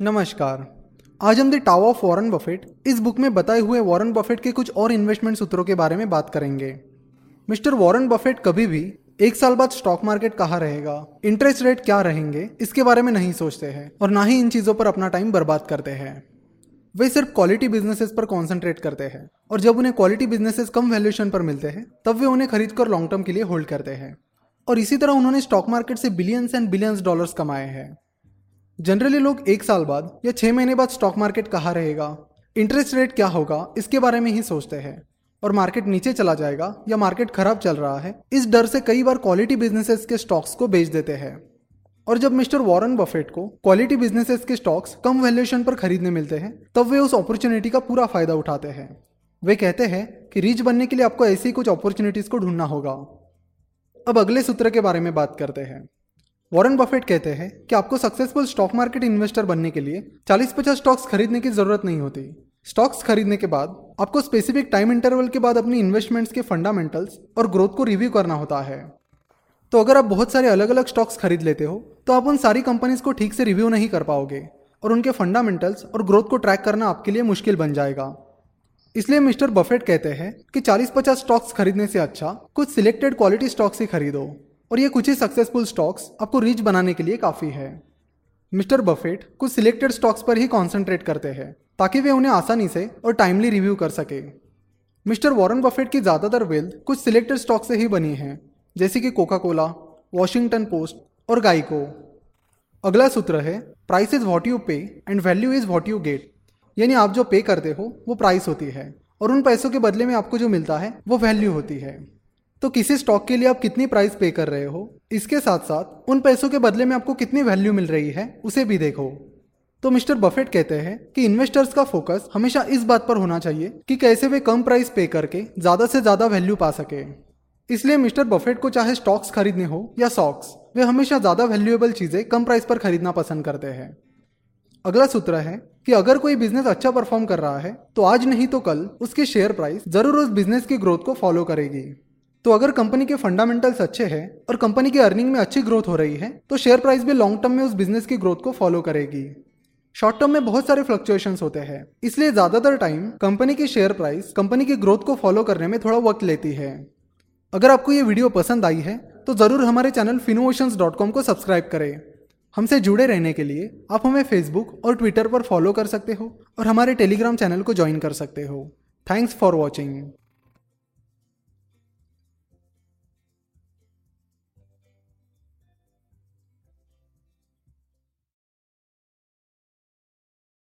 नमस्कार। आज हम the Tao of Warren Buffett इस बुक में बताए हुए वॉरेन बफेट के कुछ और इन्वेस्टमेंट सूत्रों के बारे में बात करेंगे। मिस्टर वॉरेन बफेट कभी भी एक साल बाद स्टॉक मार्केट कहाँ रहेगा, इंटरेस्ट रेट क्या रहेंगे, इसके बारे में नहीं सोचते हैं और ना ही इन चीज़ों पर अपना टाइम बर्बाद करते हैं। वे सिर्फ़ क्वालिटी बिजनेसेस पर कॉन्सेंट्रेट करते हैं और जब उन्हें क्वालिटी बिजनेसेस कम वैल्यूएशन पर मिलते हैं, तब वे उन्हें खरीद कर लॉन्ग टर्म के लिए होल्ड करते हैं। और इसी तरह उन्होंने स्टॉक मार्केट से बिलियंस एंड बिलियंस डॉलर्स कमाए हैं। जनरली लोग एक साल बाद या छह महीने बाद स्टॉक मार्केट कहाँ रहेगा? इंटरेस्ट रेट क्या होगा? इसके बारे में ही सोचते हैं। और मार्केट नीचे चला जाएगा या मार्केट खराब चल रहा है, इस डर से कई बार क्वालिटी बिजनेसेस के स्टॉक्स को बेच देते हैं। और जब मिस्टर वॉरेन बफेट को क्वालिटी बिजनेसेस के स्टॉक्स कम वैल्यूएशन पर खरीदने मिलते हैं, तब वे उस अपॉर्चुनिटी का पूरा फ़ायदा उठाते हैं। वे कहते हैं कि रिच बनने के लिए आपको ऐसी कुछ अपॉर्चुनिटीज़ को ढूंढना होगा। अब अगले सूत्र के बारे में बात करते हैं। वॉरेन बफेट कहते हैं कि आपको सक्सेसफुल स्टॉक मार्केट इन्वेस्टर बनने के लिए 40-50 स्टॉक्स खरीदने की ज़रूरत नहीं होती। स्टॉक्स खरीदने के बाद आपको स्पेसिफिक टाइम इंटरवल के बाद अपनी इन्वेस्टमेंट्स के फंडामेंटल्स और ग्रोथ को रिव्यू करना होता है। तो अगर आप बहुत सारे अलग अलग स्टॉक्स खरीद लेते हो तो आप उन सारी कंपनीज़ को ठीक से रिव्यू नहीं कर पाओगे और उनके फंडामेंटल्स और ग्रोथ को ट्रैक करना आपके लिए मुश्किल बन जाएगा। इसलिए मिस्टर बफेट कहते हैं कि 40-50 स्टॉक्स खरीदने से अच्छा कुछ सिलेक्टेड क्वालिटी स्टॉक्स ही खरीदो। और ये कुछ ही सक्सेसफुल स्टॉक्स आपको रिच बनाने के लिए काफ़ी है। मिस्टर बफेट कुछ सिलेक्टेड स्टॉक्स पर ही कॉन्सेंट्रेट करते हैं, ताकि वे उन्हें आसानी से और टाइमली रिव्यू कर सके। मिस्टर वॉरेन बफेट की ज़्यादातर वेल्थ कुछ सिलेक्टेड स्टॉक से ही बनी है, जैसे कि कोका कोला वॉशिंगटन पोस्ट और गाइको अगला सूत्र है price is what you pay and value is what you get यानी आप जो पे करते हो, वो प्राइस होती है, और उन पैसों के बदले में आपको जो मिलता है, वो वैल्यू होती है। तो किसी स्टॉक के लिए आप कितनी प्राइस पे कर रहे हो? इसके साथ साथ उन पैसों के बदले में आपको कितनी वैल्यू मिल रही है, उसे भी देखो। तो मिस्टर बफेट कहते हैं कि इन्वेस्टर्स का फोकस हमेशा इस बात पर होना चाहिए कि कैसे वे कम प्राइस पे करके ज़्यादा से ज़्यादा वैल्यू पा सके। इसलिए मिस्टर बफेट को चाहे स्टॉक्स खरीदने हो या सॉक्स वे हमेशा ज़्यादा वैल्यूएबल चीज़ें कम प्राइस पर खरीदना पसंद करते हैं। अगला सूत्र है कि अगर कोई बिज़नेस अच्छा परफॉर्म कर रहा है तो आज नहीं तो कल उसकी शेयर प्राइस ज़रूर उस बिज़नेस की ग्रोथ को फॉलो करेगी। तो अगर कंपनी के फंडामेंटल्स अच्छे हैं और कंपनी की अर्निंग में अच्छी ग्रोथ हो रही है तो शेयर प्राइस भी लॉन्ग टर्म में उस बिज़नेस की ग्रोथ को फॉलो करेगी। शॉर्ट टर्म में बहुत सारे फ्लक्चुएशंस होते हैं, इसलिए ज़्यादातर टाइम कंपनी की शेयर प्राइस कंपनी की ग्रोथ को फॉलो करने में थोड़ा वक्त लेती है। अगर आपको ये वीडियो पसंद आई है तो ज़रूर हमारे चैनल फिनोवेशंस को सब्सक्राइब करें। हमसे जुड़े रहने के लिए आप हमें फेसबुक और ट्विटर पर फॉलो कर सकते हो और हमारे टेलीग्राम चैनल को ज्वाइन कर सकते हो। Thanks for watching